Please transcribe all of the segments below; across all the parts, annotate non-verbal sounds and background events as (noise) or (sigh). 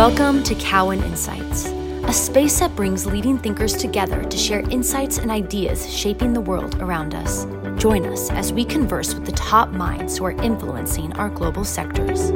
Welcome to Cowen Insights, a space that brings leading thinkers together to share insights and ideas shaping the world around us. Join us as we converse with the top minds who are influencing our global sectors.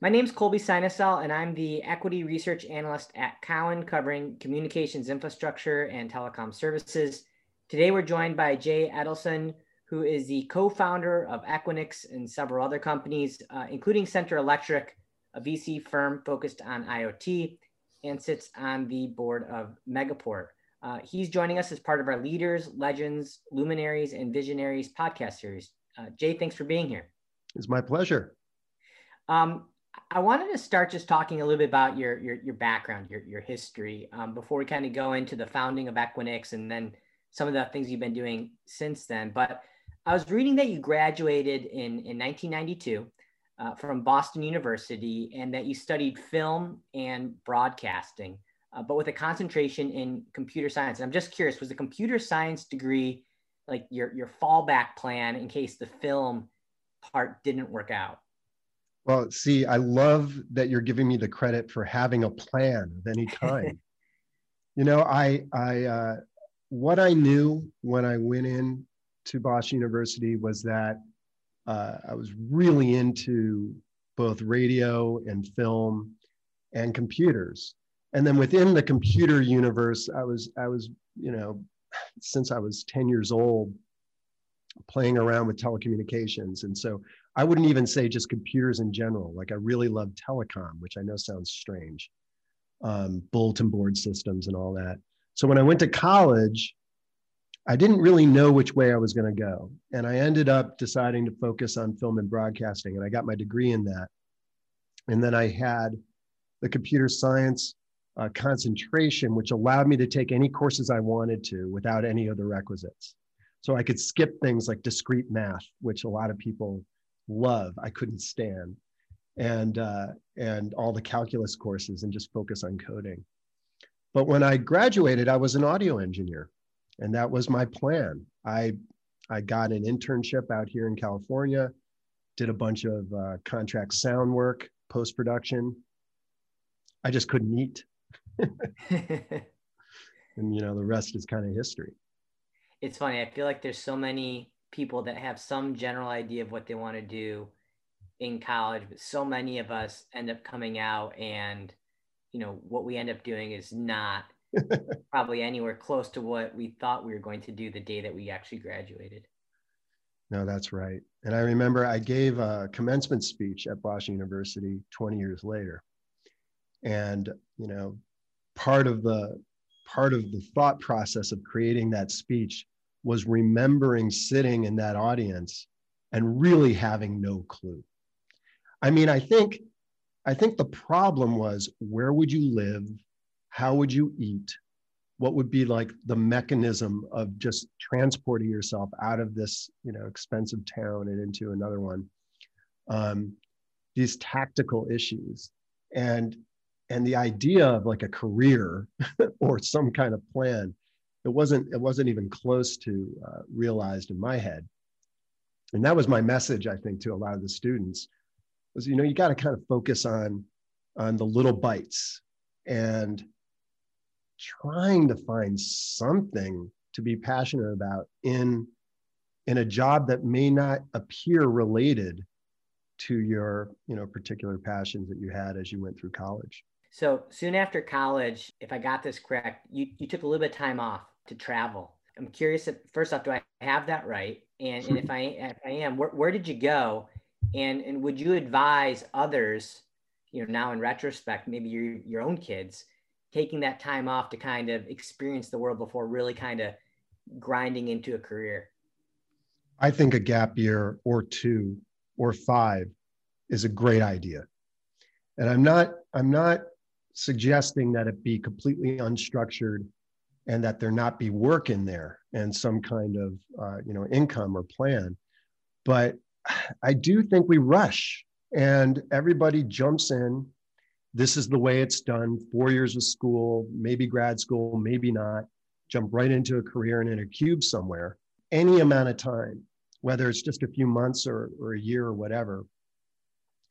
My name is Colby Synesael, and I'm the Equity Research Analyst at Cowen, covering communications infrastructure and telecom services. Today, we're joined by Jay Adelson, who is the co founder of Equinix and several other companies, uh, including Center Electric, a VC firm focused on IoT, and sits on the board of Megaport. Uh, he's joining us as part of our Leaders, Legends, Luminaries, and Visionaries podcast series. Uh, Jay, thanks for being here. It's my pleasure. Um, I wanted to start just talking a little bit about your your, your background, your your history, um, before we kind of go into the founding of Equinix and then some of the things you've been doing since then. But I was reading that you graduated in in 1992 uh, from Boston University and that you studied film and broadcasting, uh, but with a concentration in computer science. And I'm just curious, was the computer science degree like your your fallback plan in case the film part didn't work out? Well, see, I love that you're giving me the credit for having a plan of any (laughs) kind. you know, I, I, uh, what I knew when I went in to Boston University was that uh, I was really into both radio and film and computers. And then within the computer universe, I was, I was, you know, since I was 10 years old, playing around with telecommunications. And so I wouldn't even say just computers in general. Like I really love telecom, which I know sounds strange, um, bulletin board systems and all that. So when I went to college, I didn't really know which way I was going to go. And I ended up deciding to focus on film and broadcasting. And I got my degree in that. And then I had the computer science uh, concentration, which allowed me to take any courses I wanted to without any other requisites. So I could skip things like discrete math, which a lot of people love, I couldn't stand, and uh, and all the calculus courses, and just focus on coding. But when I graduated, I was an audio engineer, and that was my plan. I I got an internship out here in California, did a bunch of uh, contract sound work, post production. I just couldn't eat. (laughs) and you know the rest is kind of history it's funny i feel like there's so many people that have some general idea of what they want to do in college, but so many of us end up coming out and you know what we end up doing is not (laughs) probably anywhere close to what we thought we were going to do the day that we actually graduated. No, that's right. And I remember I gave a commencement speech at Boston University 20 years later. And, you know, part of the part of the thought process of creating that speech was remembering sitting in that audience and really having no clue. I mean, I think I think the problem was where would you live? How would you eat? What would be like the mechanism of just transporting yourself out of this, you know, expensive town and into another one? Um, these tactical issues and and the idea of like a career (laughs) or some kind of plan it wasn't it wasn't even close to uh, realized in my head and that was my message i think to a lot of the students was you know you got to kind of focus on on the little bites and trying to find something to be passionate about in in a job that may not appear related to your you know particular passions that you had as you went through college so soon after college if i got this correct you, you took a little bit of time off to travel. I'm curious. If, first off, do I have that right? And, and if (laughs) I if I am, where, where did you go? And and would you advise others, you know, now in retrospect, maybe your your own kids, taking that time off to kind of experience the world before really kind of grinding into a career? I think a gap year or two or five is a great idea. And I'm not I'm not suggesting that it be completely unstructured and that there not be work in there and some kind of uh, you know income or plan but (sighs) i do think we rush and everybody jumps in this is the way it's done four years of school maybe grad school maybe not jump right into a career and in a cube somewhere any amount of time, whether it's just a few months or, or a year or whatever,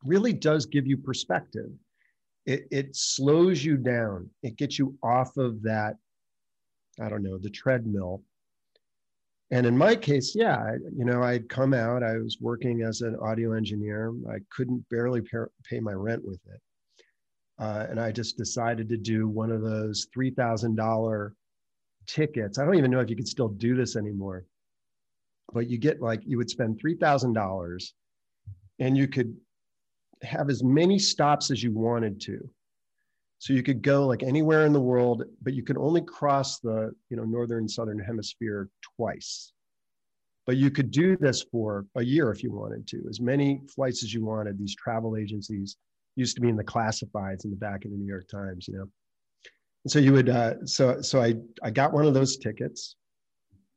really does give you perspective. It, it slows you down. It gets you off of that, I don't know, the treadmill. And in my case, yeah, you know, I'd come out, I was working as an audio engineer. I couldn't barely pay, my rent with it. Uh, and I just decided to do one of those $3,000 tickets. I don't even know if you could still do this anymore, but you get like, you would spend $3,000 and you could have as many stops as you wanted to. So you could go like anywhere in the world, but you could only cross the you know northern southern hemisphere twice. But you could do this for a year if you wanted to, as many flights as you wanted. These travel agencies used to be in the classifieds in the back of the New York Times, you know. And so you would, uh, so so I I got one of those tickets.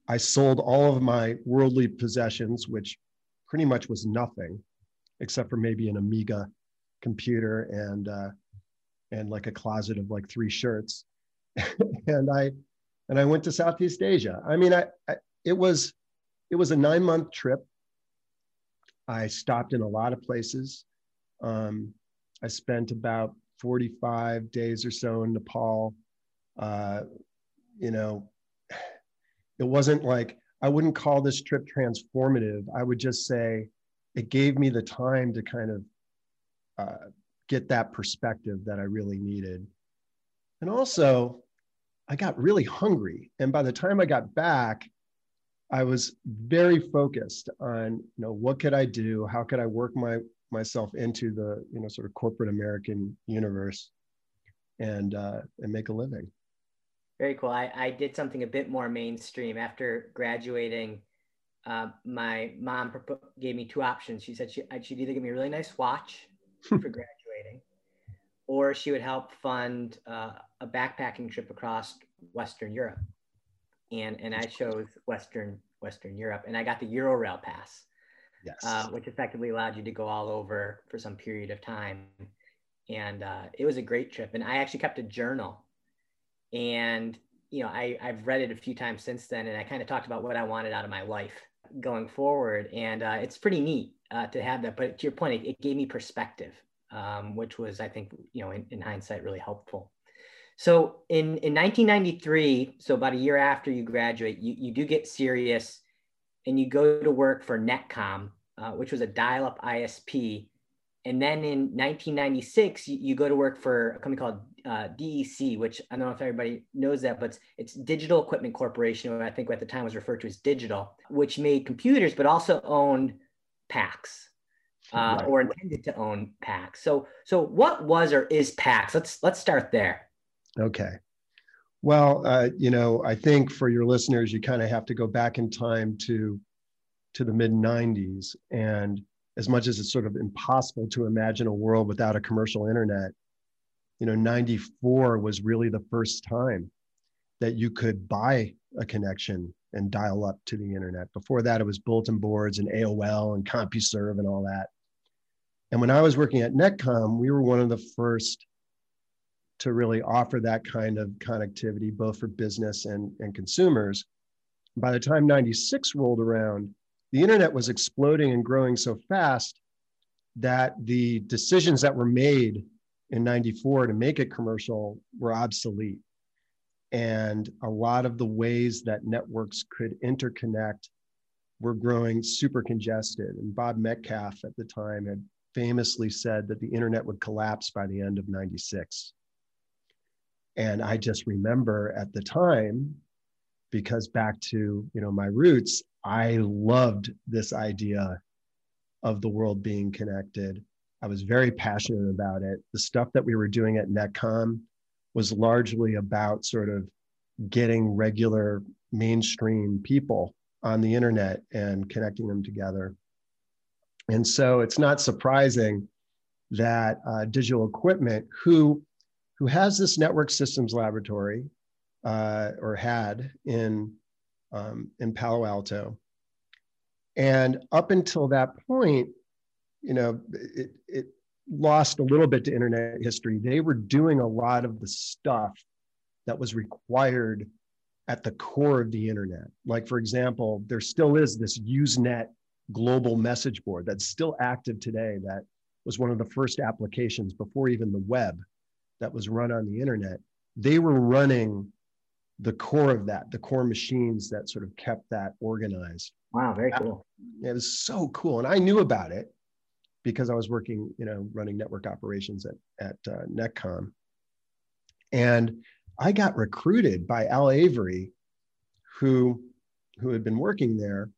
I sold all of my worldly possessions, which pretty much was nothing except for maybe an Amiga computer and uh, and like a closet of like three shirts. (laughs) and I and I went to Southeast Asia. I mean, I, I it was it was a nine month trip. I stopped in a lot of places. Um, I spent about 45 days or so in Nepal. Uh, you know, it wasn't like I wouldn't call this trip transformative. I would just say it gave me the time to kind of uh, get that perspective that I really needed. And also, I got really hungry. And by the time I got back, I was very focused on, you know, what could I do? How could I work my myself into the, you know, sort of corporate American universe and uh, and make a living. Very cool. I, I did something a bit more mainstream after graduating uh, my mom gave me two options. She said she, she'd either give me a really nice watch (laughs) for graduating, or she would help fund uh, a backpacking trip across Western Europe. And, and I chose Western Western Europe, and I got the Eurail pass, yes. uh, which effectively allowed you to go all over for some period of time. And uh, it was a great trip. And I actually kept a journal, and you know I, I've read it a few times since then, and I kind of talked about what I wanted out of my life going forward. And uh, it's pretty neat uh, to have that. But to your point, it, it gave me perspective, um, which was, I think, you know, in, in, hindsight, really helpful. So in, in 1993, so about a year after you graduate, you, you do get serious and you go to work for Netcom, uh, which was a dial up ISP and then in 1996, you, you, go to work for a company called uh, DEC, which I don't know if everybody knows that, but it's, it's Digital Equipment Corporation, I think at the time was referred to as Digital, which made computers, but also owned PAIX. Uh, right. or intended to own PAIX. So, so what was or is PAIX? Let's let's start there. Okay. Well, uh, you know, I think for your listeners, you kind of have to go back in time to to the mid '90s, and as much as it's sort of impossible to imagine a world without a commercial internet, you know, 94 was really the first time that you could buy a connection and dial up to the internet. Before that, it was bulletin boards and AOL and CompuServe and all that. And when I was working at Netcom, we were one of the first to really offer that kind of connectivity, both for business and, and consumers. By the time 96 rolled around, the internet was exploding and growing so fast that the decisions that were made in 94 to make it commercial were obsolete. And a lot of the ways that networks could interconnect were growing super congested. And Bob Metcalfe at the time had famously said that the internet would collapse by the end of 96. And I just remember at the time, because back to you know my roots, I loved this idea of the world being connected. I was very passionate about it. The stuff that we were doing at Netcom was largely about sort of getting regular mainstream people on the internet and connecting them together. And so it's not surprising that uh, digital equipment, who, who has this network systems laboratory uh, or had in um, in Palo Alto. And up until that point, you know, it, it lost a little bit to internet history. They were doing a lot of the stuff that was required at the core of the internet. Like, for example, there still is this Usenet global message board that's still active today. That was one of the first applications before even the web that was run on the internet. They were running the core of that, the core machines that sort of kept that organized. Wow, very cool. It was so cool. And I knew about it because I was working, you know, running network operations at, at uh, Netcom. And I got recruited by Al Avery, who, who had been working there,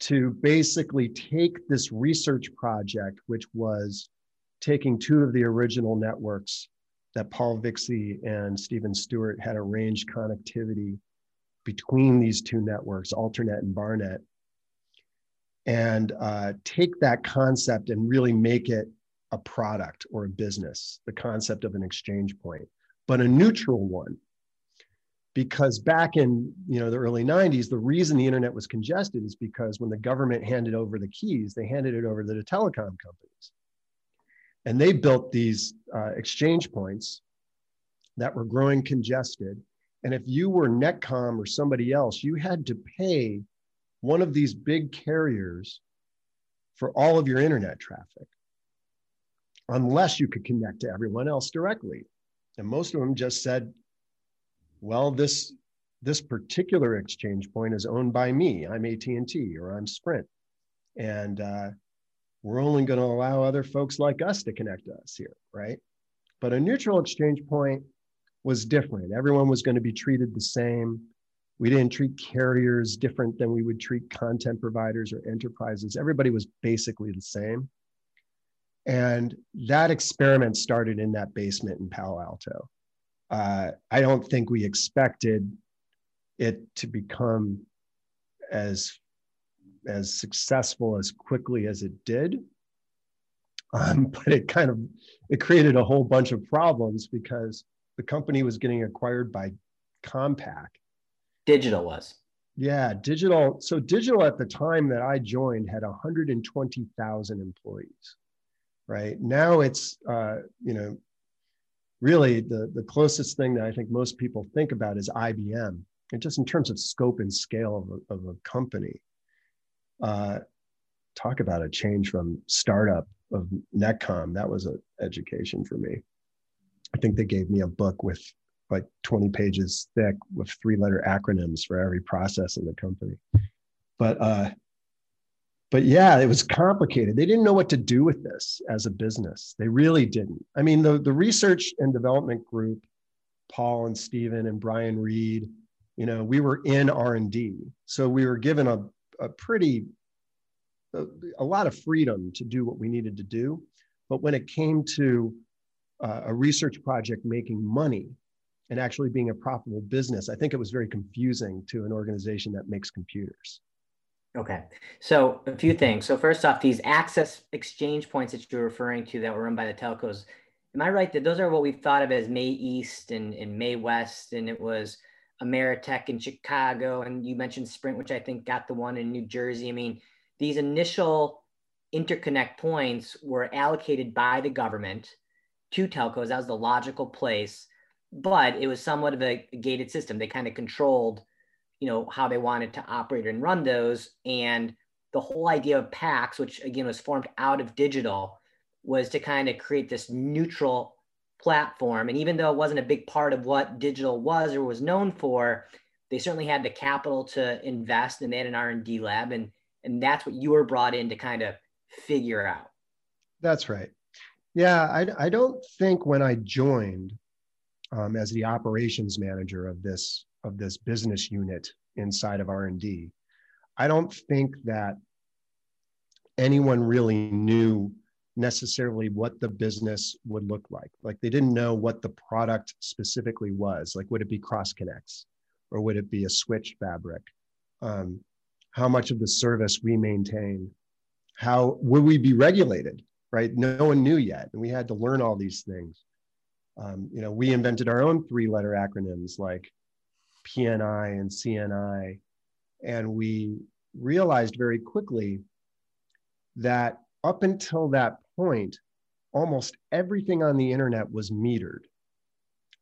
to basically take this research project, which was taking two of the original networks that Paul Vixie and Stephen Stuart had arranged connectivity between these two networks, Alternet and BARRNet, and uh, take that concept and really make it a product or a business, the concept of an exchange point, but a neutral one. Because back in you know the early 90s, the reason the internet was congested is because when the government handed over the keys, they handed it over to the telecom companies. And they built these uh, exchange points that were growing congested. And if you were Netcom or somebody else, you had to pay one of these big carriers for all of your internet traffic, unless you could connect to everyone else directly. And most of them just said, well, this, this particular exchange point is owned by me. I'm AT&T or I'm Sprint. And uh, we're only going to allow other folks like us to connect to us here, right? But a neutral exchange point was different. Everyone was going to be treated the same. We didn't treat carriers different than we would treat content providers or enterprises. Everybody was basically the same. And that experiment started in that basement in Palo Alto. Uh, I don't think we expected it to become as as successful as quickly as it did. Um, (laughs) but it kind of it created a whole bunch of problems because the company was getting acquired by Compaq, Digital was. Yeah, digital. So digital at the time that I joined had 120,000 employees. Right now, it's uh, you know really the the closest thing that I think most people think about is IBM, and just in terms of scope and scale of a, of a company. Uh, talk about a change from startup of Netcom. That was an education for me. I think they gave me a book with like 20 pages thick with three letter acronyms for every process in the company. But uh, but yeah, it was complicated. They didn't know what to do with this as a business. They really didn't. I mean, the, the research and development group, Paul and Stephen and Brian Reid, you know, we were in R&D. So we were given a, a pretty, a, a lot of freedom to do what we needed to do. But when it came to uh, a research project making money, and actually being a profitable business. I think it was very confusing to an organization that makes computers. Okay. So a few things. So first off, these access exchange points that you're referring to that were run by the telcos, am I right that those are what we've thought of as MAE-East and, and MAE-West, and it was Ameritech in Chicago, and you mentioned Sprint, which I think got the one in New Jersey. I mean, these initial interconnect points were allocated by the government to telcos. That was the logical place but it was somewhat of a gated system. They kind of controlled, you know, how they wanted to operate and run those. And the whole idea of PAIX, which again was formed out of digital, was to kind of create this neutral platform. And even though it wasn't a big part of what digital was or was known for, they certainly had the capital to invest and they had an R&D lab. And, and that's what you were brought in to kind of figure out. That's right. Yeah, I, I don't think when I joined, um, as the operations manager of this of this business unit inside of R&D. I don't think that anyone really knew necessarily what the business would look like. Like they didn't know what the product specifically was. Like would it be cross connects or would it be a switch fabric? Um, how much of the service we maintain? How would we be regulated? Right? No one knew yet, and we had to learn all these things um, you know, we invented our own three letter acronyms like PNI and CNI. And we realized very quickly that up until that point, almost everything on the internet was metered.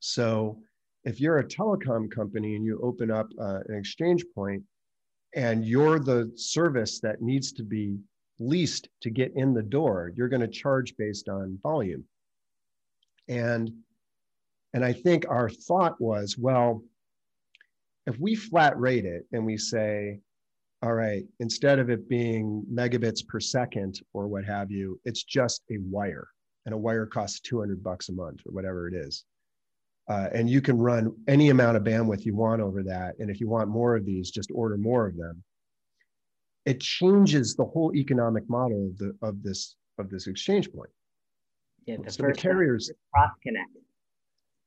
So if you're a telecom company and you open up uh, an exchange point and you're the service that needs to be leased to get in the door, you're going to charge based on volume. And and I think our thought was, well, if we flat rate it and we say, all right, instead of it being megabits per second or what have you, it's just a wire, and a wire costs 200 bucks a month or whatever it is. Uh, and you can run any amount of bandwidth you want over that. And if you want more of these, just order more of them. It changes the whole economic model of the of this of this exchange point. Yeah, the so first the carriers cross connect.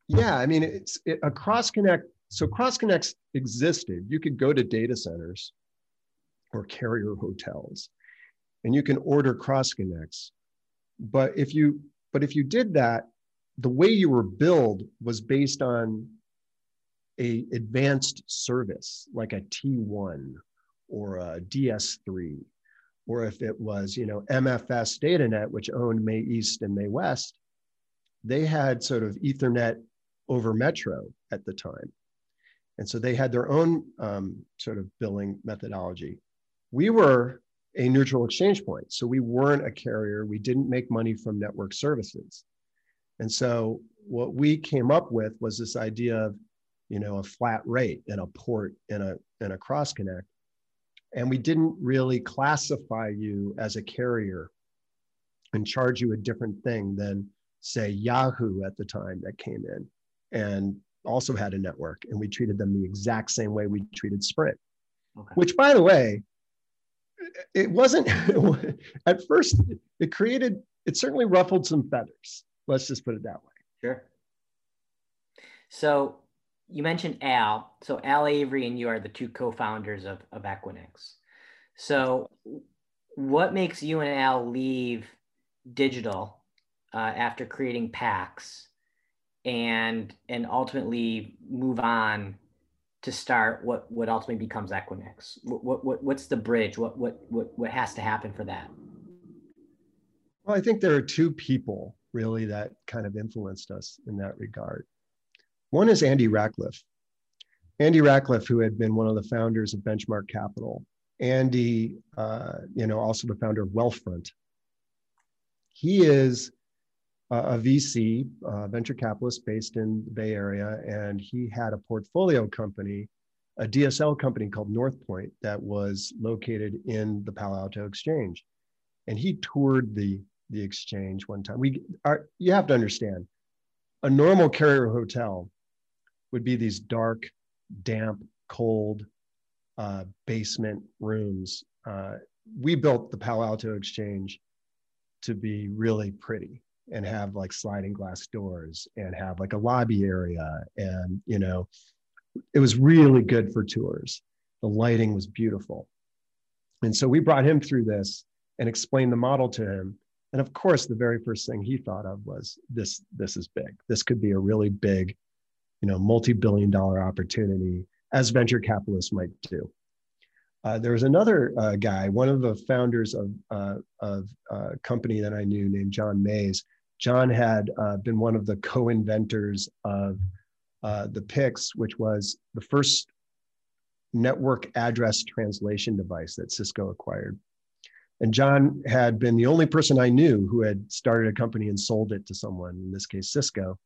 Yeah, I mean it's it, a cross connect. So cross connects existed. You could go to data centers or carrier hotels, and you can order cross connects. But if you but if you did that, the way you were billed was based on a advanced service like a T1 or a DS3 or if it was you know MFS DataNet which owned MAE-East and MAE-West they had sort of ethernet over metro at the time and so they had their own um, sort of billing methodology. We were a neutral exchange point so we weren't a carrier. We didn't make money from network services. And so what we came up with was this idea of, you know, a flat rate and a port and a, and a cross connect. And we didn't really classify you as a carrier and charge you a different thing than say Yahoo at the time that came in. And also had a network. And we treated them the exact same way we treated Sprint, okay. which by the way, it wasn't (laughs) at first, it created, it certainly ruffled some feathers Let's just put it that way. Sure. So you mentioned Al. So Al Avery and you are the two co-founders of, of Equinix. So what makes you and Al leave digital uh, after creating PAIX and and ultimately move on to start what what ultimately becomes Equinix? What, what what's the bridge? What what what what has to happen for that? Well, I think there are two people really that kind of influenced us in that regard. One is Andy Rachleff. Andy Rachleff, who had been one of the founders of Benchmark Capital. Andy, uh, you know, also the founder of Wealthfront. He is a VC, venture capitalist based in the Bay Area, and he had a portfolio company, a DSL company called Northpoint that was located in the Palo Alto Exchange. And he toured the the exchange one time. We are you have to understand a normal carrier hotel would be these dark, damp, cold uh, basement rooms. Uh, we built the Palo Alto Exchange to be really pretty and have like sliding glass doors and have like a lobby area and you know it was really good for tours the lighting was beautiful and so we brought him through this and explained the model to him and of course, the very first thing he thought of was this, this is big. This could be a really big, you know, multi-billion dollar opportunity as venture capitalists might do. Uh, there was another uh, guy, one of the founders of, uh, of a company that I knew named John Mayes. John had uh, been one of the co-inventors of uh, the PIX, which was the first network address translation device that Cisco acquired. And John had been the only person I knew who had started a company and sold it to someone, in this case, Cisco.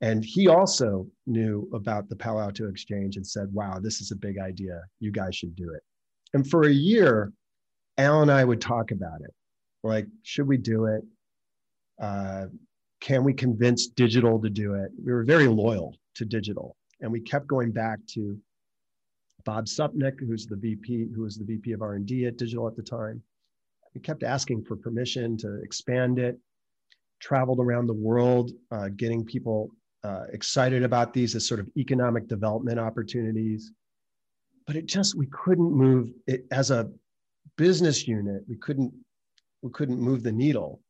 And he also knew about the Palo Alto Exchange and said, wow, this is a big idea. You guys should do it. And for a year, Al and I would talk about it. Like, should we do it? Uh, can we convince digital to do it? We were very loyal to digital. And we kept going back to Bob Supnik, who's the VP, who was the VP of R&D at Digital at the time we kept asking for permission to expand it, traveled around the world, uh, getting people uh, excited about these as sort of economic development opportunities. But it just, we couldn't move it as a business unit, we couldn't, we couldn't move the needle.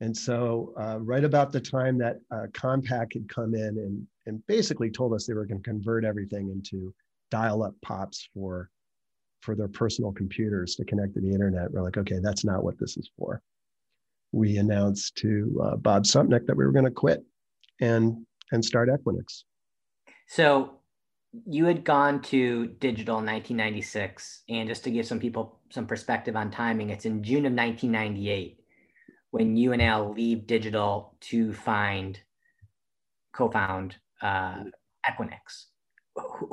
And so, uh, right about the time that uh, Compaq had come in and, and basically told us they were going to convert everything into dial up pops for for their personal computers to connect to the internet. We're like, okay, that's not what this is for. We announced to uh, Bob Supnik that we were going to quit and and start Equinix. So you had gone to digital in 1996 and just to give some people some perspective on timing it's in june of 1998 when you and al leave digital to find co-found uh, equinix.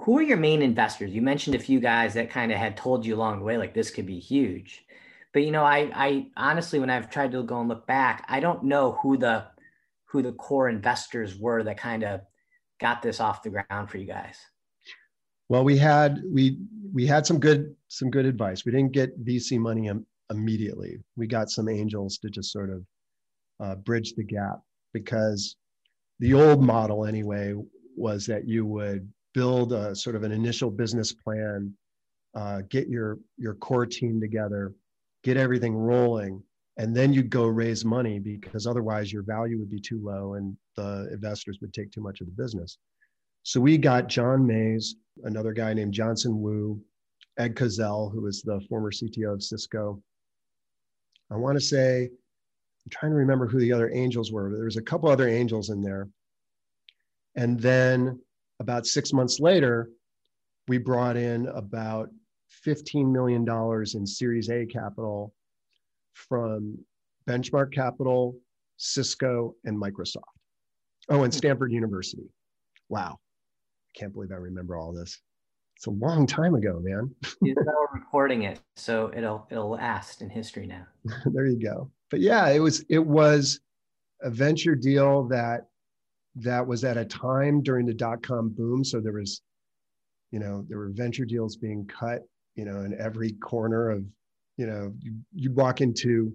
Who are your main investors? You mentioned a few guys that kind of had told you along the way like this could be huge. But you know i i honestly when i've tried to go and look back i don't know who the who the core investors were that kind of got this off the ground for you guys. Well, we had we we had some good some good advice. We didn't get VC money Im- immediately. We got some angels to just sort of uh, bridge the gap because the old model anyway was that you would build a sort of an initial business plan, uh, get your your core team together, get everything rolling, and then you'd go raise money because otherwise your value would be too low and the investors would take too much of the business. So we got John Mayes, another guy named Johnson Wu, Ed Kozel, who was the former CTO of Cisco. I want to say, I'm trying to remember who the other angels were. There was a couple other angels in there. And then about six months later, we brought in about $15 million in Series A capital from Benchmark Capital, Cisco, and Microsoft. Oh, and hmm. Stanford University. Wow I can't believe I remember all this. It's a long time ago, man. (laughs) we're recording it, so it'll it'll last in history now. (laughs) there you go. But yeah, it was it was a venture deal that that was at a time during the dot com boom. So there was, you know, there were venture deals being cut, you know, in every corner of, you know, you, you walk into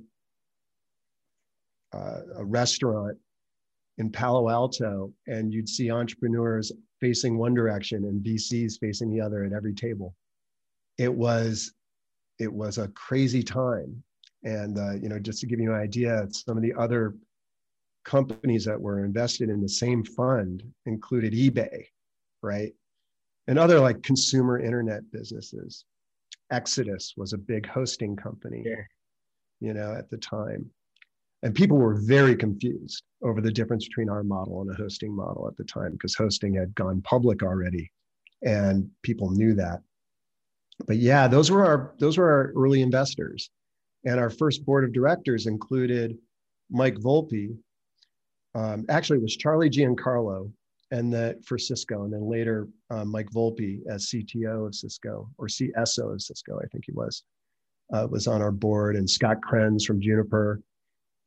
uh, a restaurant in Palo Alto and you'd see entrepreneurs facing one direction and VCs facing the other at every table. It was it was a crazy time. And uh, you know, just to give you an idea, some of the other companies that were invested in the same fund included eBay, right? And other like consumer internet businesses. Exodus was a big hosting company, yeah. you know, at the time and people were very confused over the difference between our model and a hosting model at the time because hosting had gone public already and people knew that. But yeah those were our those were our early investors. And our first board of directors included mike volpi um, actually it was charlie giancarlo and that for cisco and then later uh, mike volpi as cto of cisco or cso of cisco i think he was uh, was on our board and scott kriens from juniper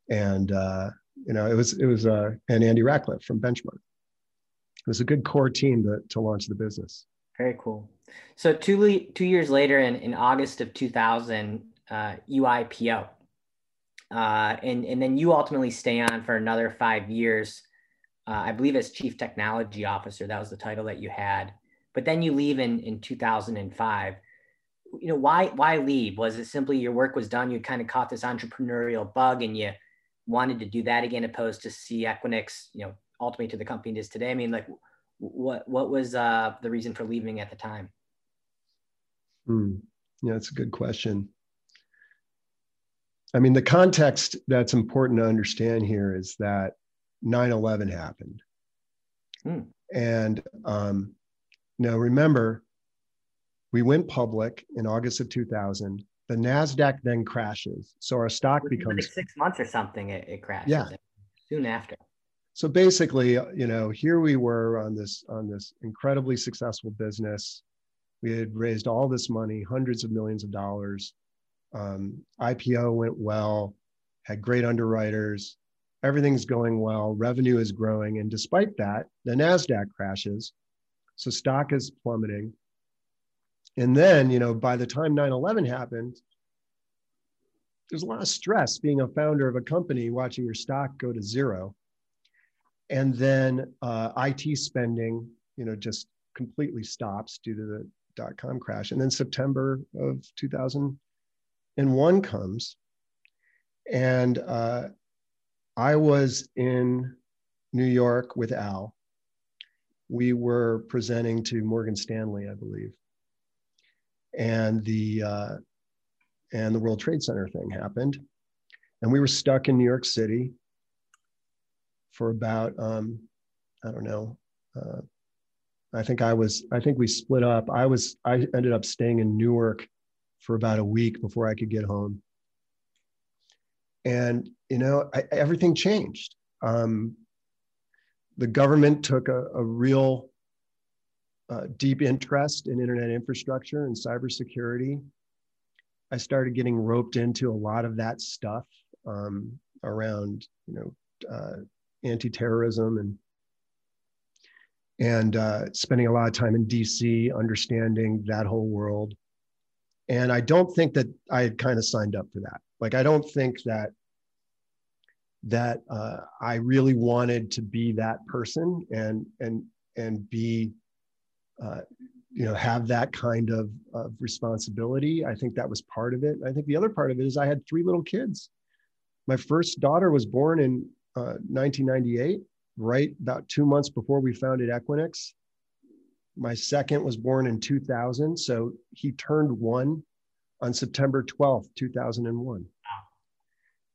and uh, you know it was it was uh, and Andy Rachleff from Benchmark. It was a good core team to to launch the business. Very cool. So two two years later, in in August of 2000, uh, you uh, and and then you ultimately stay on for another five years. Uh, I believe as chief technology officer, that was the title that you had. But then you leave in in 2005 you know why why leave was it simply your work was done you kind of caught this entrepreneurial bug and you wanted to do that again, opposed to see Equinix, you know, ultimately to the company it is today? I mean, like, what what was uh, the reason for leaving at the time? Hmm. Yeah, that's a good question. I mean, the context that's important to understand here is that 9 11 happened. Hmm. And um, now remember, we went public in August of 2000 the Nasdaq then crashes, so our stock Within becomes like six months or something. It, it crashes. Yeah. Soon after. So basically, you know, here we were on this on this incredibly successful business. We had raised all this money, hundreds of millions of dollars. Um, IPO went well, had great underwriters. Everything's going well. Revenue is growing, and despite that, the Nasdaq crashes. So stock is plummeting. And then, you know, by the time 9 11 happened, there's a lot of stress being a founder of a company watching your stock go to zero. And then uh, IT spending, you know, just completely stops due to the dot com crash. And then September of 2001 comes. And uh, I was in New York with Al. We were presenting to Morgan Stanley, I believe and the uh, and the World Trade Center thing happened, and we were stuck in New York City for about um, I don't know uh, I think I was, I think we split up. I was, I ended up staying in Newark for about a week before I could get home. And, you know, I, everything changed. Um, the government took a, a real uh, deep interest in internet infrastructure and cybersecurity. I started getting roped into a lot of that stuff um, around, you know, uh, anti-terrorism and and uh, spending a lot of time in DC, understanding that whole world. And I don't think that I had kind of signed up for that. Like, I don't think that that uh, I really wanted to be that person and and and be, uh, you know, have that kind of, of responsibility. I think that was part of it. I think the other part of it is I had three little kids. My first daughter was born in 1998, uh, right about two months before we founded Equinix. My second was born in 2000, so he turned one on September 12th, 2001.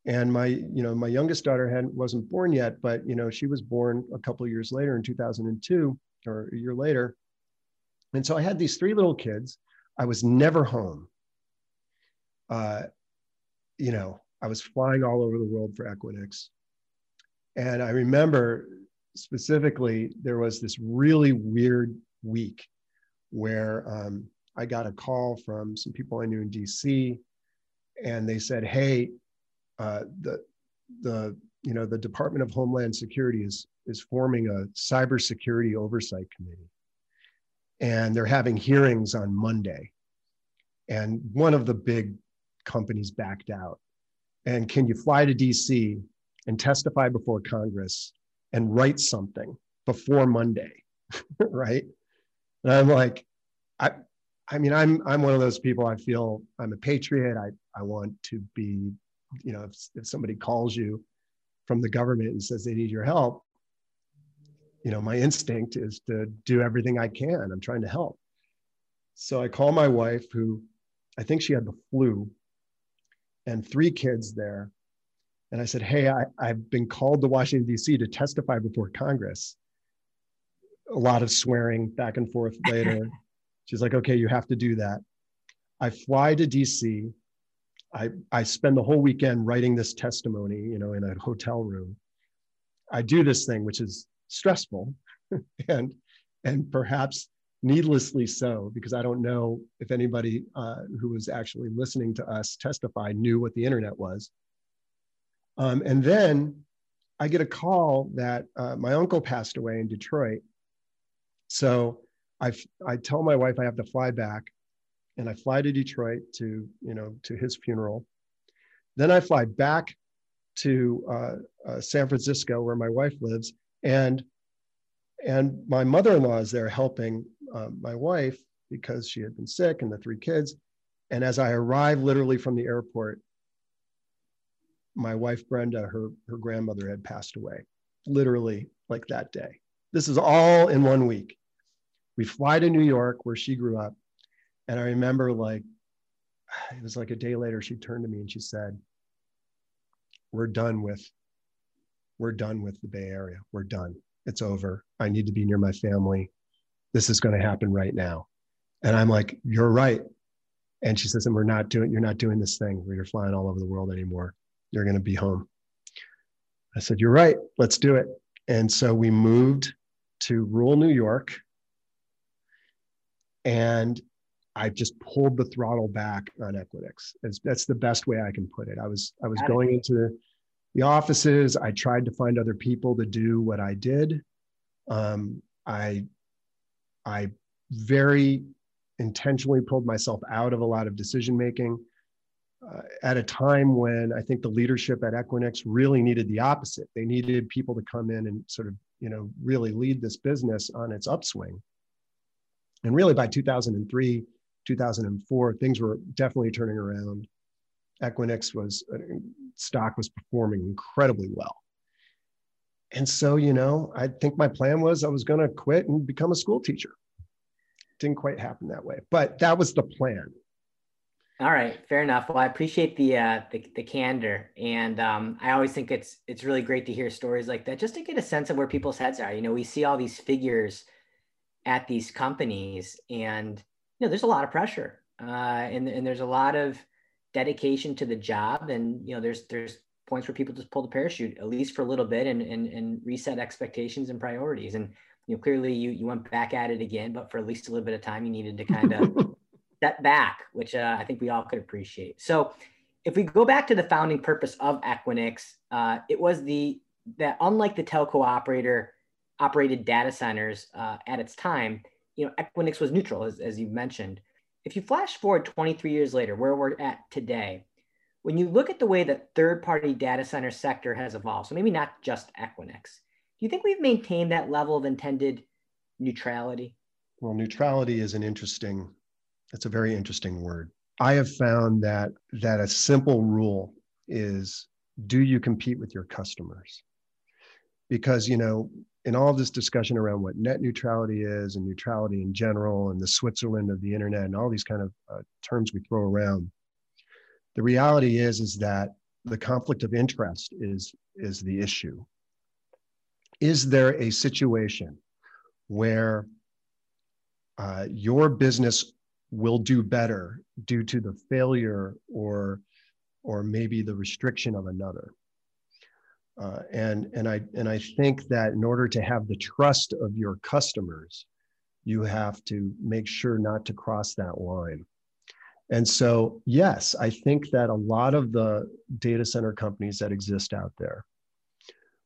And my, you know, my youngest daughter hadn't wasn't born yet, but you know, she was born a couple of years later in 2002 or a year later. And so I had these three little kids. I was never home. Uh, you know, I was flying all over the world for Equinix. And I remember specifically, there was this really weird week where um, I got a call from some people I knew in DC, and they said, "Hey, uh, the the you know the Department of Homeland Security is is forming a cybersecurity oversight committee, and they're having hearings on Monday, and one of the big companies backed out. And can you fly to DC and testify before Congress and write something before Monday, (laughs) right? And I'm like, I, I mean, I'm I'm one of those people. I feel I'm a patriot. I I want to be, you know, if, if somebody calls you from the government and says they need your help, you know, my instinct is to do everything I can. I'm trying to help. So I call my wife, who I think she had the flu, and three kids there, and I said, Hey, I, I've been called to Washington, D.C. to testify before Congress. A lot of swearing back and forth (laughs) later. She's like, Okay, you have to do that. I fly to D.C. I, I spend the whole weekend writing this testimony, you know, in a hotel room. I do this thing, which is stressful (laughs) and, and perhaps needlessly so, because I don't know if anybody uh, who was actually listening to us testify knew what the internet was. Um, and then I get a call that uh, my uncle passed away in Detroit. So I, I tell my wife I have to fly back and I fly to Detroit to, you know, to his funeral. Then I fly back to uh, uh, San Francisco where my wife lives and and my mother-in-law is there helping uh, my wife because she had been sick and the three kids. And as I arrive literally from the airport, my wife Brenda, her her grandmother had passed away, literally like that day. This is all in one week. We fly to New York where she grew up, and I remember like it was like a day later she turned to me and she said, "We're done with we're done with the Bay Area. We're done. It's over. I need to be near my family. This is going to happen right now." And I'm like, "You're right." And she says, "And we're not doing. You're not doing this thing where you're flying all over the world anymore you're going to be home. I said, You're right. Let's do it. And so we moved to rural New York. And I just pulled the throttle back on Equinix. That's, that's the best way I can put it. I was I was going into the offices. I tried to find other people to do what I did. Um, I I very intentionally pulled myself out of a lot of decision making uh, at a time when I think the leadership at Equinix really needed the opposite. They needed people to come in and sort of, you know, really lead this business on its upswing. And really by 2003, 2004, things were definitely turning around. Equinix was, uh, stock was performing incredibly well. And so, you know, I think my plan was I was going to quit and become a school teacher. Didn't quite happen that way, but that was the plan all right, fair enough. Well, I appreciate the uh, the, the candor, and um, I always think it's it's really great to hear stories like that, just to get a sense of where people's heads are. You know, we see all these figures at these companies, and you know, there's a lot of pressure, uh, and and there's a lot of dedication to the job, and you know, there's there's points where people just pull the parachute at least for a little bit and and, and reset expectations and priorities. And you know, clearly you you went back at it again, but for at least a little bit of time, you needed to kind of (laughs) step back, which uh, I think we all could appreciate. So if we go back to the founding purpose of Equinix, uh, it was the that unlike the telco operator operated data centers uh, at its time, you know, Equinix was neutral, as, as you mentioned. If you flash forward 23 years later, where we're at today, when you look at the way that third-party data center sector has evolved, so maybe not just Equinix, do you think we've maintained that level of intended neutrality? Well, neutrality is an interesting, it's a very interesting word. I have found that that a simple rule is do you compete with your customers? Because you know, in all this discussion around what net neutrality is and neutrality in general and the Switzerland of the internet and all these kind of uh, terms we throw around, the reality is is that the conflict of interest is is the issue. Is there a situation where uh, your business will do better due to the failure or or maybe the restriction of another uh, and and i and i think that in order to have the trust of your customers you have to make sure not to cross that line. And so yes i think that a lot of the data center companies that exist out there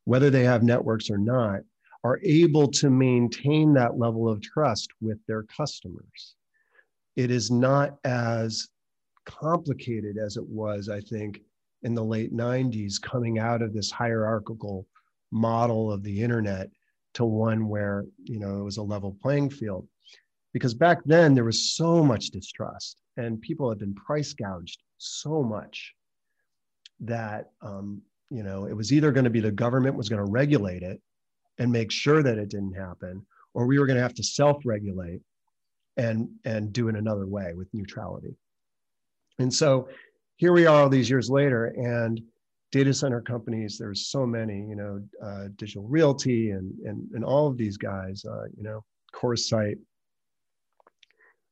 whether they have networks or not are able to maintain that level of trust with their customers. It is not as complicated as it was, I think, in the late 90s, coming out of this hierarchical model of the internet to one where you know it was a level playing field. Because back then there was so much distrust, and people had been price gouged so much that um, you know it was either going to be the government was going to regulate it and make sure that it didn't happen, or we were going to have to self-regulate and and do it another way with neutrality. And so here we are all these years later, and data center companies, there's so many, you know, uh, Digital Realty and, and, and all of these guys, uh, you know, CoreSite.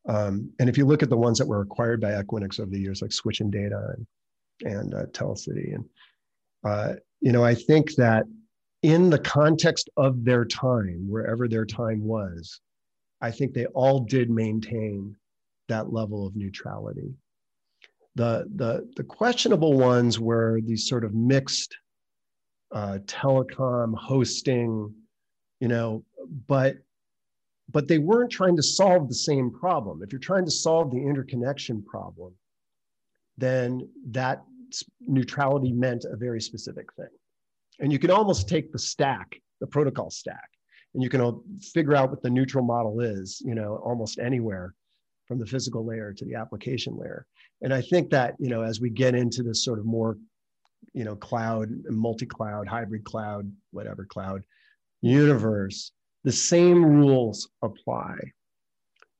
Um, and if you look at the ones that were acquired by Equinix over the years, like Switch and Data and, and uh, Telecity, and, uh, you know, I think that in the context of their time, wherever their time was, I think they all did maintain that level of neutrality. The, the, the questionable ones were these sort of mixed uh, telecom hosting, you know, but but they weren't trying to solve the same problem. If you're trying to solve the interconnection problem, then that neutrality meant a very specific thing. And you can almost take the stack, the protocol stack, and you can figure out what the neutral model is, you know, almost anywhere from the physical layer to the application layer. And I think that, you know, as we get into this sort of more, you know, cloud, multi-cloud, hybrid cloud, whatever cloud universe, the same rules apply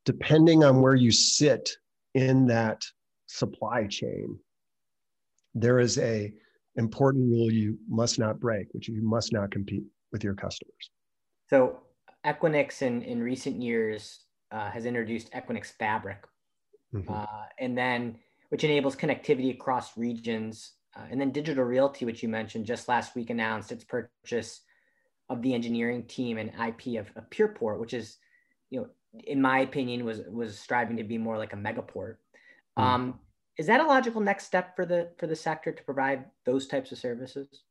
depending on where you sit in that supply chain. There is a important rule you must not break, which you must not compete with your customers. So Equinix in, in recent years uh, has introduced Equinix Fabric, mm-hmm. uh, and then which enables connectivity across regions. Uh, and then Digital Realty, which you mentioned just last week, announced its purchase of the engineering team and IP of, of PurePort, which is, you know, in my opinion, was was striving to be more like a megaport. Mm-hmm. Um, is that a logical next step for the for the sector to provide those types of services?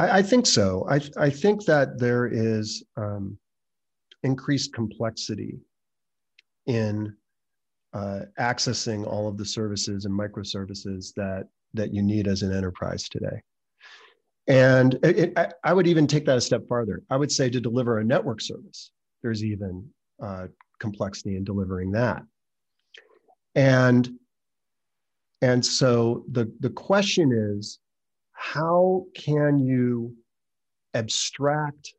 I, I think so. I, I think that there is um, increased complexity in uh, accessing all of the services and microservices that that you need as an enterprise today. And it, it, I, would even take that a step farther. I would say to deliver a network service, there's even uh, complexity in delivering that. And and so the the question is, how can you abstract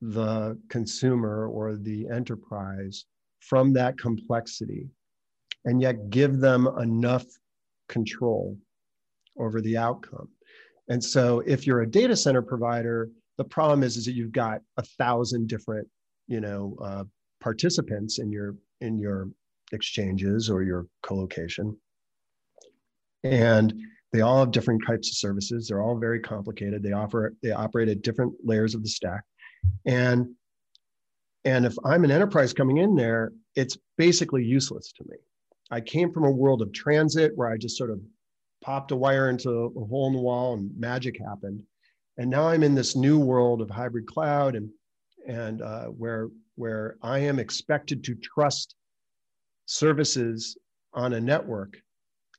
the consumer or the enterprise from that complexity and yet give them enough control over the outcome. And so if you're a data center provider the problem is, is that you've got a thousand different you know uh, participants in your in your exchanges or your colocation. And they all have different types of services. They're all very complicated. They offer they operate at different layers of the stack. And and if i'm an enterprise coming in there it's basically useless to me i came from a world of transit where i just sort of popped a wire into a hole in the wall and magic happened and now i'm in this new world of hybrid cloud and and uh, where where i am expected to trust services on a network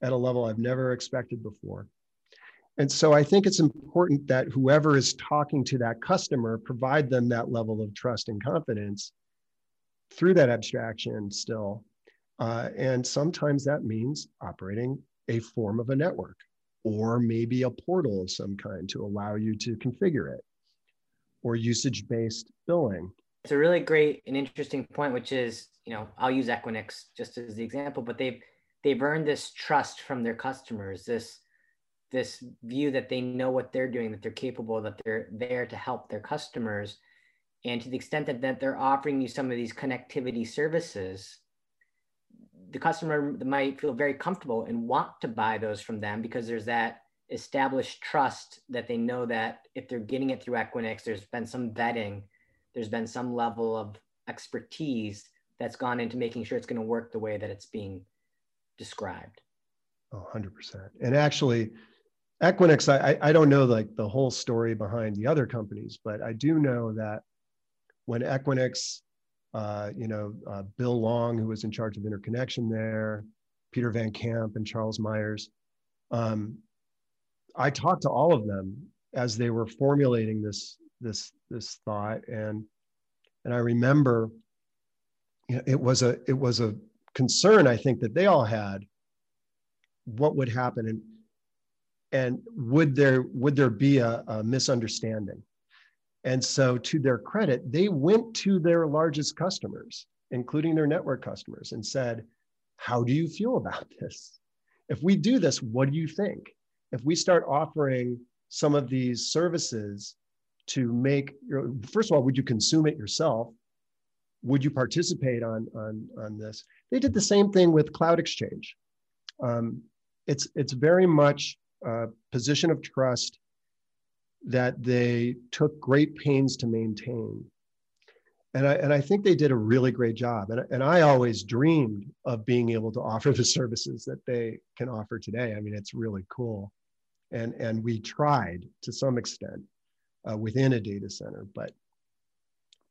at a level I've never expected before. And so I think it's important that whoever is talking to that customer provide them that level of trust and confidence through that abstraction still. Uh, and sometimes that means operating a form of a network or maybe a portal of some kind to allow you to configure it or usage based billing. It's a really great and interesting point, which is, you know, I'll use Equinix just as the example, but they've they've earned this trust from their customers, this this view that they know what they're doing, that they're capable, that they're there to help their customers. And to the extent that, that they're offering you some of these connectivity services, the customer might feel very comfortable and want to buy those from them because there's that established trust that they know that if they're getting it through Equinix, there's been some vetting, there's been some level of expertise that's gone into making sure it's going to work the way that it's being described. Oh, 100%. And actually, Equinix, I, I don't know like the whole story behind the other companies, but I do know that when Equinix, uh, you know, uh, Bill Long, who was in charge of interconnection there, Peter Van Camp and Charles Meyers, um, I talked to all of them as they were formulating this this this thought, and and I remember, it was a it was a concern I think that they all had what would happen and and would there would there be a, a misunderstanding and so to their credit they went to their largest customers including their network customers and said how do you feel about this if we do this what do you think if we start offering some of these services to make your first of all would you consume it yourself would you participate on, on, on this? They did the same thing with Cloud Exchange. Um, it's, it's very much a position of trust that they took great pains to maintain. And I, and I think they did a really great job. And, and I always dreamed of being able to (laughs) offer the services that they can offer today. I mean, it's really cool. And, and we tried to some extent uh, within a data center, but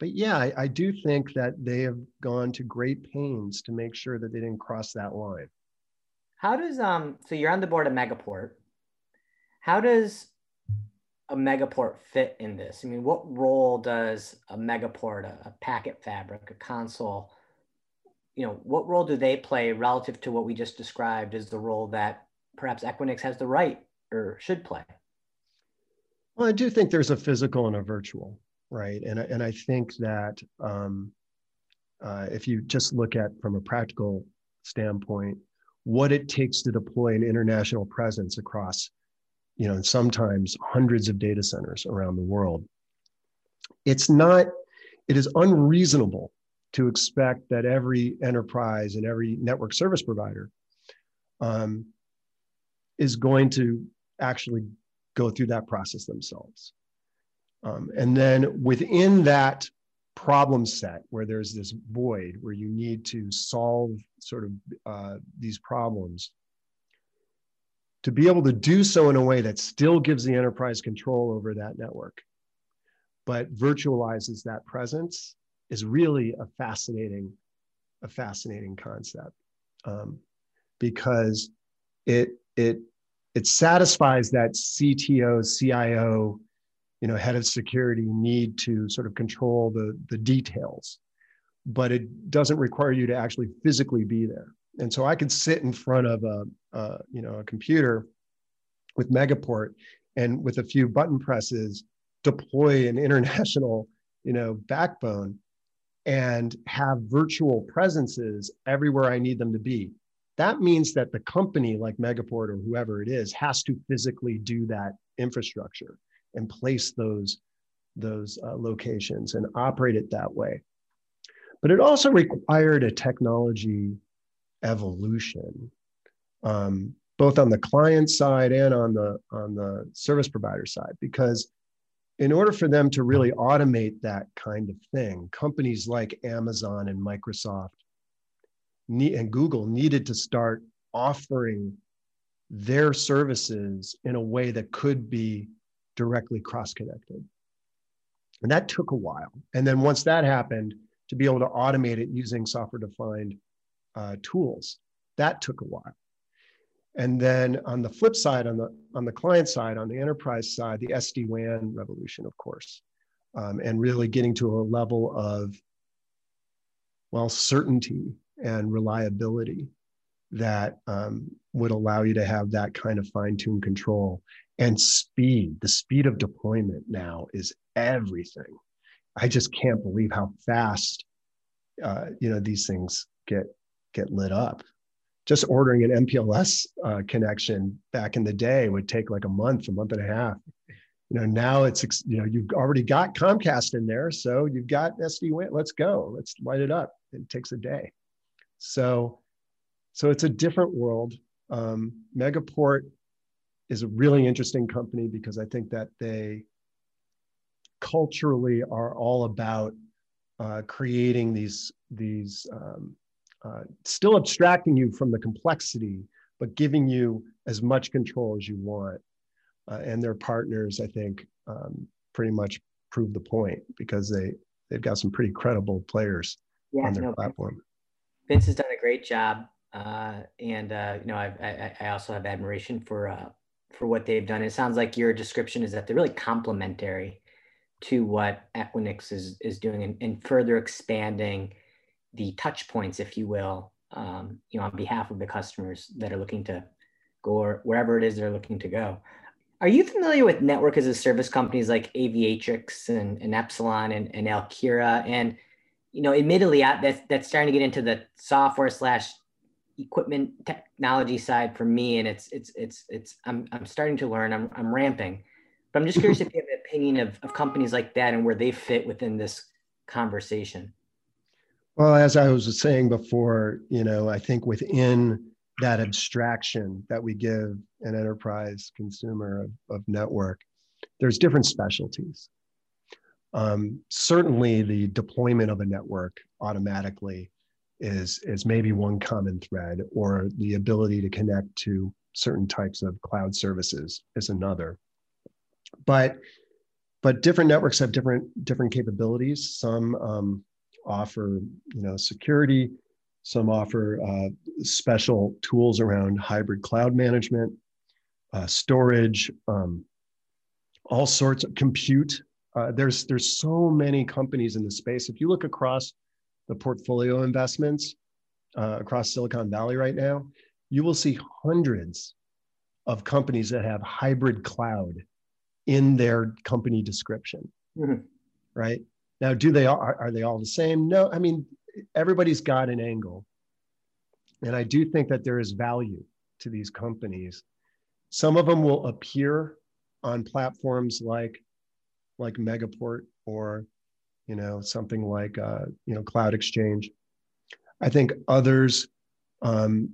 but yeah, I, I, do think that they have gone to great pains to make sure that they didn't cross that line. How does um so you're on the board of Megaport? How does a Megaport fit in this? I mean, what role does a Megaport, a, a packet fabric, a console, you know, what role do they play relative to what we just described as the role that perhaps Equinix has the right or should play? Well, I do think there's a physical and a virtual right? And, and I think that um, uh, if you just look at from a practical standpoint, what it takes to deploy an international presence across, you know, sometimes hundreds of data centers around the world, it's not, it is unreasonable to expect that every enterprise and every network service provider um, is going to actually go through that process themselves. Um, and then within that problem set where there's this void where you need to solve sort of uh, these problems, to be able to do so in a way that still gives the enterprise control over that network, but virtualizes that presence is really a fascinating, a fascinating concept um, because it it it satisfies that CTO, CIO you know, head of security need to sort of control the, the details, but it doesn't require you to actually physically be there. And so I could sit in front of a, a you know, a computer with Megaport and with a few button presses deploy an international, (laughs) you know, backbone and have virtual presences everywhere I need them to be. That means that the company like Megaport or whoever it is has to physically do that infrastructure and place those those uh, locations and operate it that way. but it also required a technology evolution, um, both on the client side and on the on the service provider side, because in order for them to really automate that kind of thing, companies like Amazon and Microsoft and Google needed to start offering their services in a way that could be directly cross connected. And that took a while. And then once that happened, to be able to automate it using software defined uh, tools, that took a while. And then on the flip side, on the on the client side, on the enterprise side, the SD WAN revolution, of course, um, and really getting to a level of well certainty and reliability that um, would allow you to have that kind of fine-tuned control. And speed the speed of deployment now is everything. I just can't believe how fast uh, you know these things get get lit up. Just ordering an mpls uh, connection back in the day would take like a month a month and a half. You know now it's you know you've already got comcast in there so you've got sd let's go let's light it up. It takes a day. So so it's a different world. Um, Megaport is a really interesting company because I think that they culturally are all about uh, creating these these um, uh, still abstracting you from the complexity, but giving you as much control as you want. Uh, and their partners, I think, um, pretty much prove the point because they they've got some pretty credible players yeah, on their no, platform. Vince has done a great job uh, and uh, you know, I, I, I, also have admiration for uh, for what they've done. It sounds like your description is that they're really complementary to what Equinix is is doing, and, and further expanding the touch points, if you will, um, you know, on behalf of the customers that are looking to go or wherever it is they're looking to go. Are you familiar with network as a service companies like Aviatrix and, and Epsilon and, and Alkira? And you know, admittedly, that's that's starting to get into the software slash equipment technology side for me and it's it's it's it's i'm, I'm starting to learn I'm, I'm ramping but i'm just curious (laughs) if you have an opinion of, of companies like that and where they fit within this conversation well as i was saying before you know i think within that abstraction that we give an enterprise consumer of, of network there's different specialties. Um, certainly the deployment of a network automatically is is maybe one common thread or the ability to connect to certain types of cloud services is another. But but different networks have different different capabilities. Some um, offer you know security some offer uh, special tools around hybrid cloud management uh, storage um, all sorts of compute uh, there's there's so many companies in the space if you look across the portfolio investments uh, across Silicon Valley right now, you will see hundreds of companies that have hybrid cloud in their company description. Mm-hmm. Right now, do they are, are they all the same? No, I mean everybody's got an angle, and I do think that there is value to these companies. Some of them will appear on platforms like like Megaport or you know, something like, uh, you know, Cloud Exchange. I think others um,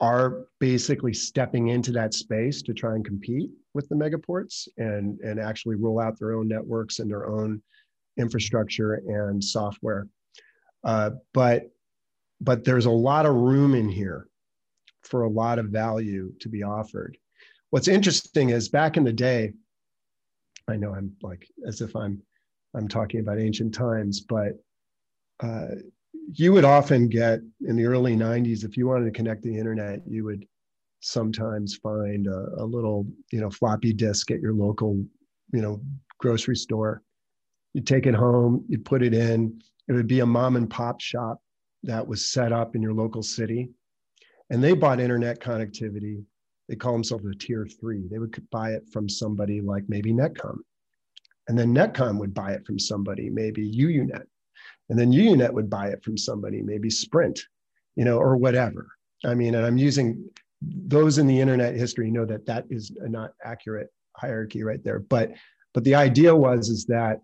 are basically stepping into that space to try and compete with the megaports and, and actually roll out their own networks and their own infrastructure and software. Uh, but, but there's a lot of room in here for a lot of value to be offered. What's interesting is back in the day, I know I'm like as if I'm I'm talking about ancient times, but uh, you would often get in the early 90s, if you wanted to connect the internet, you would sometimes find a, a little, you know, floppy disk at your local, you know, grocery store. You'd take it home, you'd put it in. It would be a mom and pop shop that was set up in your local city. And they bought internet connectivity. They call themselves a tier three. They would buy it from somebody like maybe Netcom and then Netcom would buy it from somebody, maybe UUNet. And then UUNet would buy it from somebody, maybe Sprint, you know, or whatever. I mean, and I'm using those in the internet history know that that is not accurate hierarchy right there. But but the idea was is that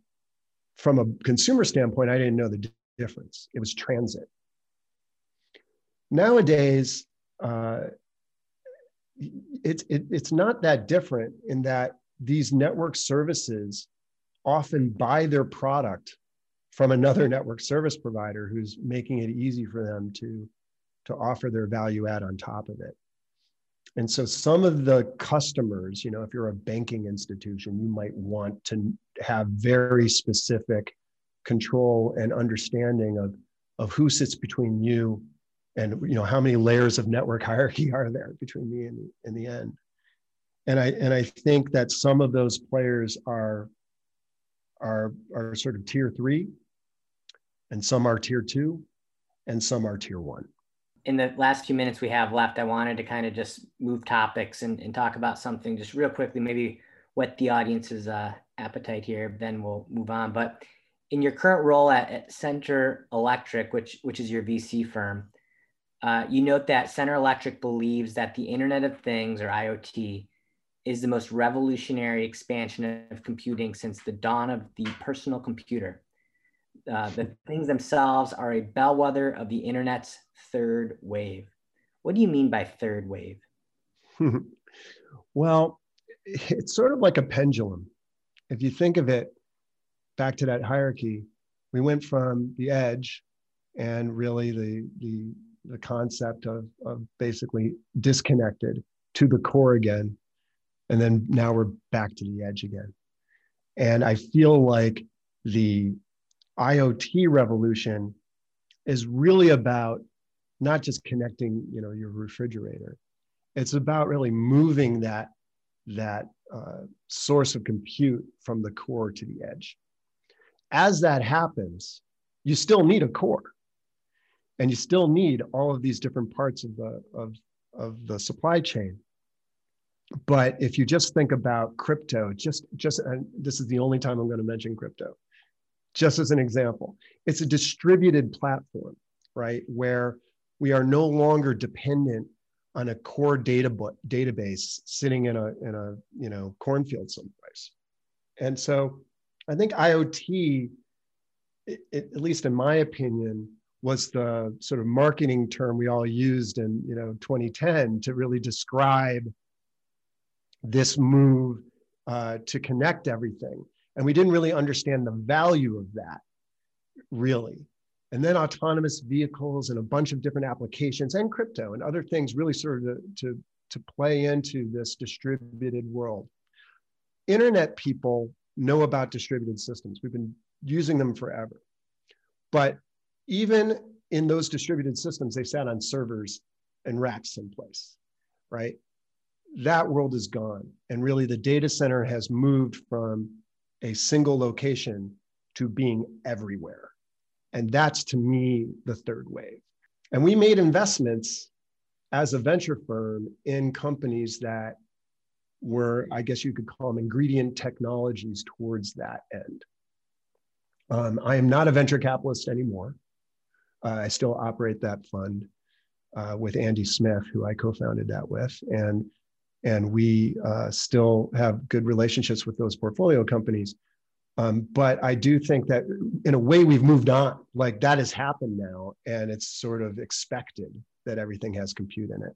from a consumer standpoint, I didn't know the difference. It was transit. Nowadays, uh, it's it, it's not that different in that these network services often buy their product from another network service provider who's making it easy for them to to offer their value add on top of it and so some of the customers you know if you're a banking institution you might want to have very specific control and understanding of of who sits between you and you know how many layers of network (laughs) hierarchy are there between me and the, and the end. And i and i think that some of those players are are are sort of tier three and some are tier two and some are tier one in the last few minutes we have left i wanted to kind of just move topics and, and talk about something just real quickly maybe what the audience's uh, appetite here then we'll move on but in your current role at, at Center Electric, which which is your VC firm, uh, you note that Center Electric believes that the Internet of Things, or IoT, is the most revolutionary expansion of computing since the dawn of the personal computer. Uh, the things themselves are a bellwether of the Internet's third wave. What do you mean by third wave? (laughs) well, it's sort of like a pendulum. If you think of it back to that hierarchy, we went from the edge and really the, the the concept of, of basically disconnected to the core again. And then now we're back to the edge again. And I feel like the IoT revolution is really about not just connecting, you know, your refrigerator. It's about really moving that that uh, source of compute from the core to the edge. As that happens, you still need a core and you still need all of these different parts of the of, of the supply chain but if you just think about crypto just just and this is the only time i'm going to mention crypto just as an example it's a distributed platform right where we are no longer dependent on a core data database sitting in a in a you know cornfield someplace. And so i think iot it, it, at least in my opinion was the sort of marketing term we all used in you know 2010 to really describe this move uh, to connect everything and we didn't really understand the value of that really and then autonomous vehicles and a bunch of different applications and crypto and other things really started to, to, to play into this distributed world internet people know about distributed systems we've been using them forever but even in those distributed systems, they sat on servers and racks in place, right? That world is gone. And really, the data center has moved from a single location to being everywhere. And that's to me the third wave. And we made investments as a venture firm in companies that were, I guess you could call them ingredient technologies towards that end. Um, I am not a venture capitalist anymore. Uh, I still operate that fund uh, with Andy Smith, who I co-founded that with, and and we uh, still have good relationships with those portfolio companies. Um, but I do think that in a way we've moved on. Like that has happened now, and it's sort of expected that everything has compute in it,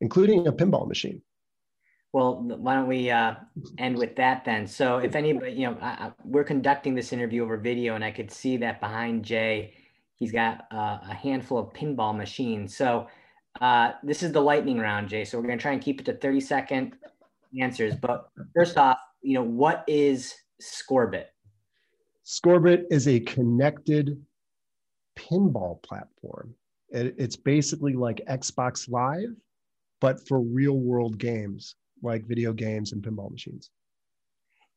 including a pinball machine. Well, why don't we uh, end with that then? So, if anybody, you know, I, we're conducting this interview over video, and I could see that behind Jay He's got uh, a handful of pinball machines. So uh, this is the lightning round, Jay. So we're going to try and keep it to 30 second answers. But first off, you know, what is Scorbit? Scorbit is a connected pinball platform. It, it's basically like Xbox Live, but for real world games like video games and pinball machines.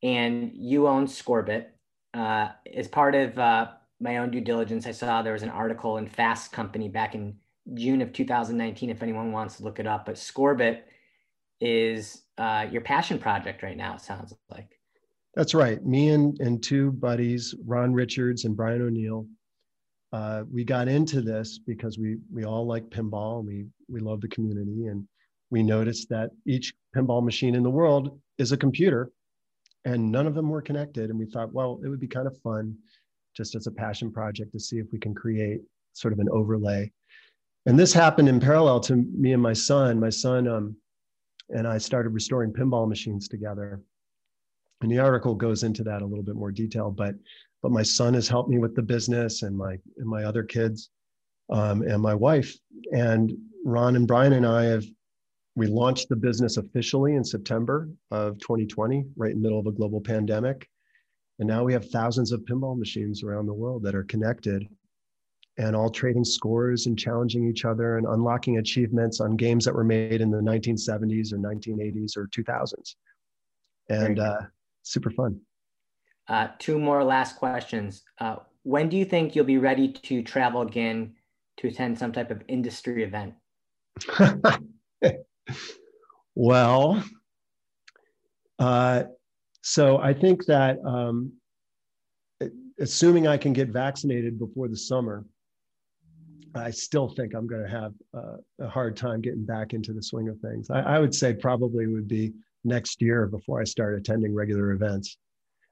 And you own Scorbit. Uh, as part of uh, my own due diligence, I saw there was an article in Fast Company back in June of 2019. If anyone wants to look it up, but Scorbit is uh, your passion project right now. It sounds like. That's right. Me and, and two buddies, Ron Richards and Brian O'Neill, uh, we got into this because we we all like pinball and we we love the community and we noticed that each pinball machine in the world is a computer and none of them were connected and we thought well it would be kind of fun just as a passion project to see if we can create sort of an overlay. And this happened in parallel to me and my son. My son um, and I started restoring pinball machines together. And the article goes into that a little bit more detail, but but my son has helped me with the business and my and my other kids um, and my wife. And Ron and Brian and I have we launched the business officially in September of 2020, right in the middle of a global pandemic. And now we have thousands of pinball machines around the world that are connected and all trading scores and challenging each other and unlocking achievements on games that were made in the 1970s or 1980s or 2000s. And uh, super fun. Uh, two more last questions. Uh, when do you think you'll be ready to travel again to attend some type of industry event? (laughs) well, uh, so I think that um, assuming I can get vaccinated before the summer, I still think I'm going to have uh, a hard time getting back into the swing of things. I, I, would say probably would be next year before I start attending regular events,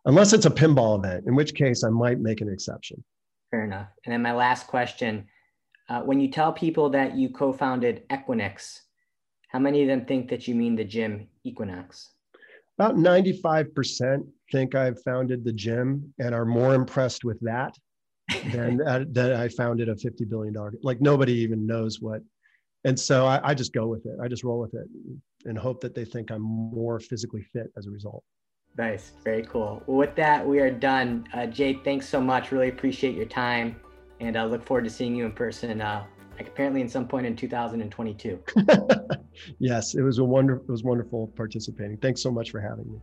unless it's a pinball event, in which case I might make an exception. Fair enough. And then my last question uh, when you tell people that you co founded Equinix, how many of them think that you mean the gym Equinox? About 95% think I've founded the gym and are more impressed with that than that I founded a $50 billion. Like nobody even knows what. And so I, I just go with it. I just roll with it and hope that they think I'm more physically fit as a result. Nice. Very cool. Well, with that, we are done. Uh, Jake, thanks so much. Really appreciate your time and I look forward to seeing you in person. Uh, like apparently, in some point in 2022. (laughs) yes, it was a wonderful. It was wonderful participating. Thanks so much for having me.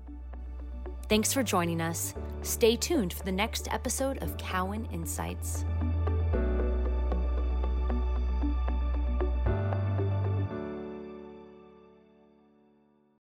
Thanks for joining us. Stay tuned for the next episode of Cowen Insights.